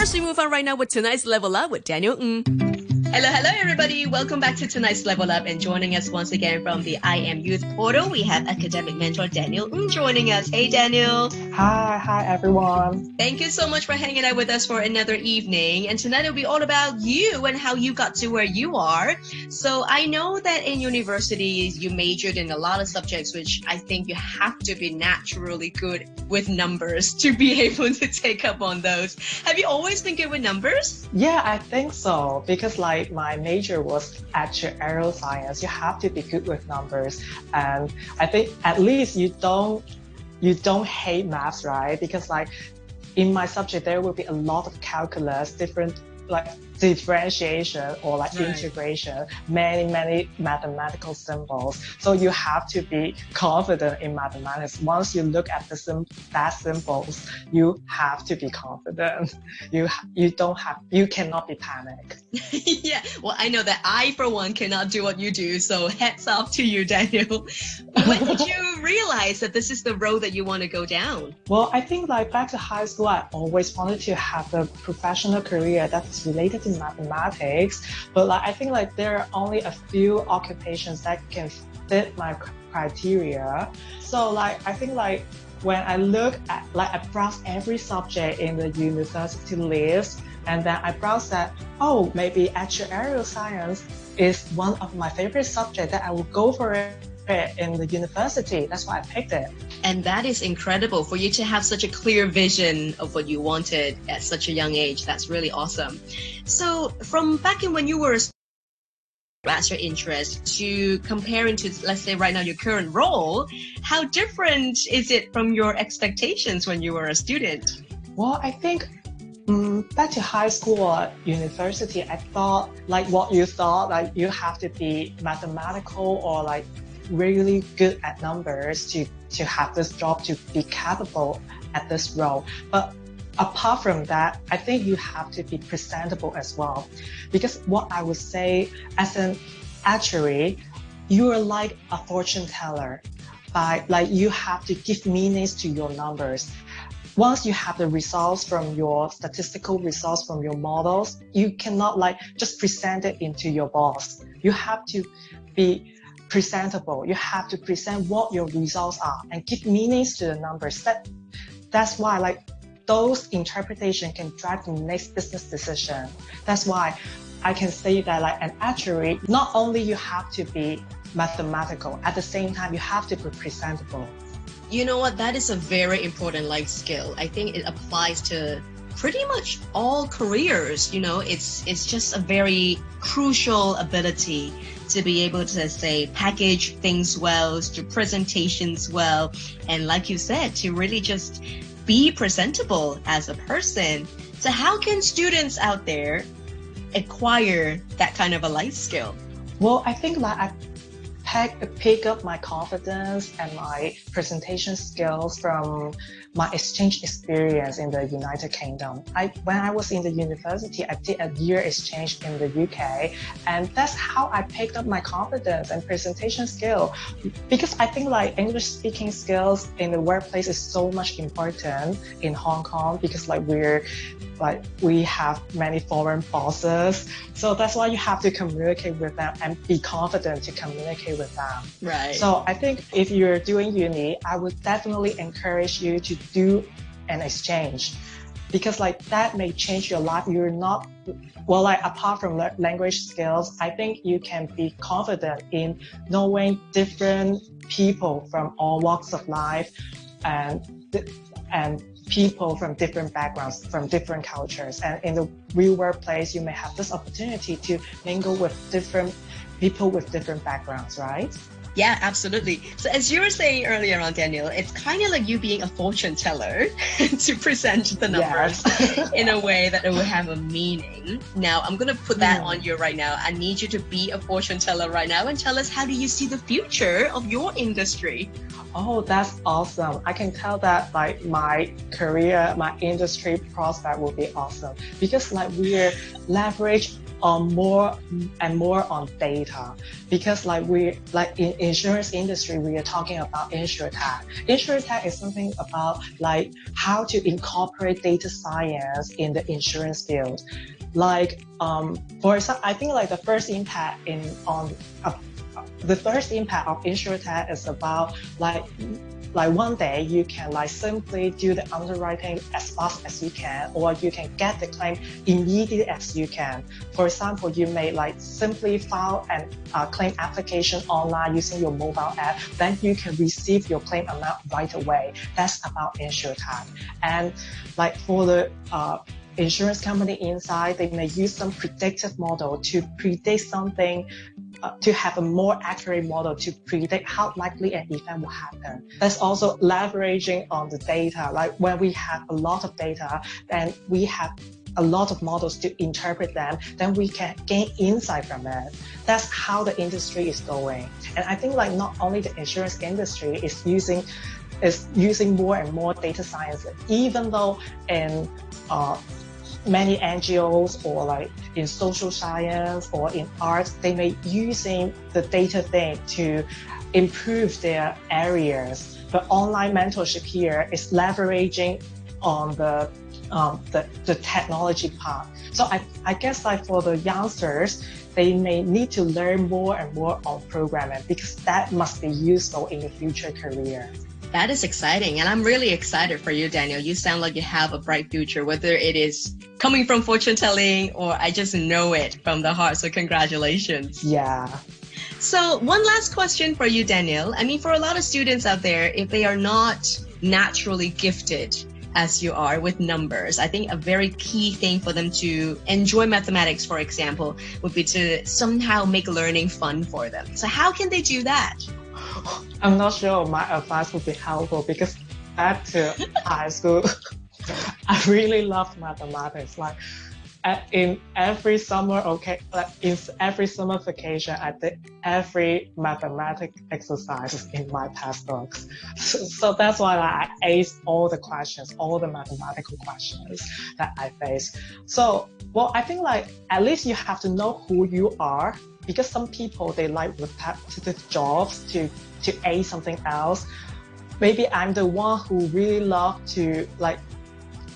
First, we move on right now with tonight's level up with Daniel Ng. Hello, hello, everybody. Welcome back to tonight's Level Up. And joining us once again from the I Am Youth portal, we have academic mentor Daniel Ng joining us. Hey, Daniel. Hi, hi, everyone. Thank you so much for hanging out with us for another evening. And tonight it'll be all about you and how you got to where you are. So I know that in universities you majored in a lot of subjects, which I think you have to be naturally good with numbers to be able to take up on those. Have you always been good with numbers? Yeah, I think so. Because like my major was actuarial science, you have to be good with numbers. And I think at least you don't you don't hate maths, right? Because like in my subject there will be a lot of calculus, different like differentiation or like right. integration, many, many mathematical symbols. So you have to be confident in mathematics. Once you look at the sim- that symbols, you have to be confident. You, you don't have, you cannot be panicked. yeah. Well, I know that I, for one, cannot do what you do. So hats off to you, Daniel. when did you realize that this is the road that you want to go down? Well, I think like back to high school, I always wanted to have a professional career that's related to mathematics, but like I think like there are only a few occupations that can fit my criteria. So like I think like when I look at like I browse every subject in the university list and then I browse that oh maybe actuarial science is one of my favorite subjects that I will go for it in the university. That's why I picked it. And that is incredible for you to have such a clear vision of what you wanted at such a young age. That's really awesome. So from back in when you were a that's your interest to comparing to let's say right now your current role how different is it from your expectations when you were a student well i think back to high school or university i thought like what you thought like you have to be mathematical or like really good at numbers to, to have this job, to be capable at this role. But apart from that, I think you have to be presentable as well. Because what I would say as an actuary, you are like a fortune teller. By like you have to give meanings to your numbers. Once you have the results from your statistical results from your models, you cannot like just present it into your boss. You have to be presentable. You have to present what your results are and give meanings to the numbers. That that's why like those interpretation can drive the next business decision. That's why I can say that like an actuary, not only you have to be mathematical, at the same time you have to be presentable. You know what? That is a very important life skill. I think it applies to pretty much all careers. You know, it's it's just a very crucial ability to be able to say package things well, to presentations well, and like you said, to really just be presentable as a person. So how can students out there acquire that kind of a life skill? Well, I think like pick, pick up my confidence and my presentation skills from my exchange experience in the United Kingdom. I, when I was in the university, I did a year exchange in the UK, and that's how I picked up my confidence and presentation skill. Because I think like English speaking skills in the workplace is so much important in Hong Kong because like we're like we have many foreign bosses. So that's why you have to communicate with them and be confident to communicate with them. Right. So I think if you're doing uni, I would definitely encourage you to do an exchange because like that may change your life. You're not well, like apart from language skills, I think you can be confident in knowing different people from all walks of life and and people from different backgrounds, from different cultures. And in the real workplace, you may have this opportunity to mingle with different people with different backgrounds, right? Yeah, absolutely. So as you were saying earlier on, Daniel, it's kind of like you being a fortune teller to present the numbers yes. in a way that it will have a meaning. Now, I'm going to put that mm. on you right now. I need you to be a fortune teller right now and tell us how do you see the future of your industry? Oh, that's awesome. I can tell that like my career, my industry prospect will be awesome because like we're leverage on more and more on data because like we like in insurance industry we are talking about insurtech. Insurtech is something about like how to incorporate data science in the insurance field. Like um, for example, I think like the first impact in on uh, the first impact of insurtech is about like like one day you can like simply do the underwriting as fast as you can or you can get the claim immediately as you can. For example you may like simply file an uh, claim application online using your mobile app then you can receive your claim amount right away. That's about insurtech and like for the uh, insurance company inside, they may use some predictive model to predict something, uh, to have a more accurate model to predict how likely an event will happen. That's also leveraging on the data. Like when we have a lot of data, then we have a lot of models to interpret them, then we can gain insight from it. That's how the industry is going. And I think like not only the insurance industry is using is using more and more data science, even though in uh, many NGOs or like in social science or in art, they may using the data thing to improve their areas. But online mentorship here is leveraging on the um, the, the technology part. So I, I guess like for the youngsters, they may need to learn more and more on programming because that must be useful in the future career. That is exciting. And I'm really excited for you, Daniel. You sound like you have a bright future, whether it is coming from fortune telling or I just know it from the heart. So congratulations. Yeah. So one last question for you, Daniel. I mean, for a lot of students out there, if they are not naturally gifted as you are with numbers. I think a very key thing for them to enjoy mathematics, for example, would be to somehow make learning fun for them. So how can they do that? I'm not sure my advice would be helpful because back to high school, I really loved mathematics. Like uh, in every summer, okay, like in every summer vacation, I did every mathematic exercise in my textbooks. So, so that's why like, I aced all the questions, all the mathematical questions that I face. So, well, I think like at least you have to know who you are because some people they like repetitive jobs to to aid something else. Maybe I'm the one who really love to like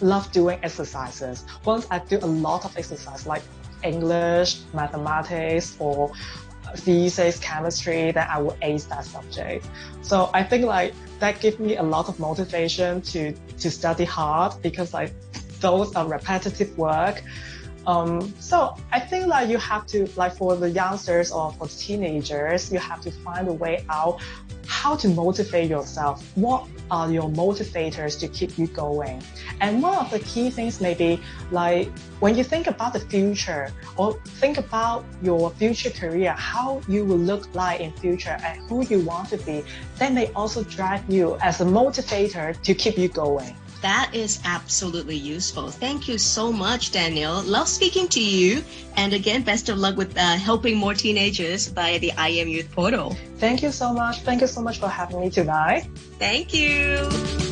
love doing exercises. Once I do a lot of exercise like English, mathematics, or physics, chemistry, then I will ace that subject. So I think like that gives me a lot of motivation to to study hard because like those are repetitive work. Um, so I think like you have to like for the youngsters or for teenagers, you have to find a way out how to motivate yourself. What are your motivators to keep you going? And one of the key things maybe like when you think about the future or think about your future career, how you will look like in future and who you want to be, that may also drive you as a motivator to keep you going. That is absolutely useful. Thank you so much, Daniel. Love speaking to you. And again, best of luck with uh, helping more teenagers via the IEM Youth Portal. Thank you so much. Thank you so much for having me tonight. Thank you.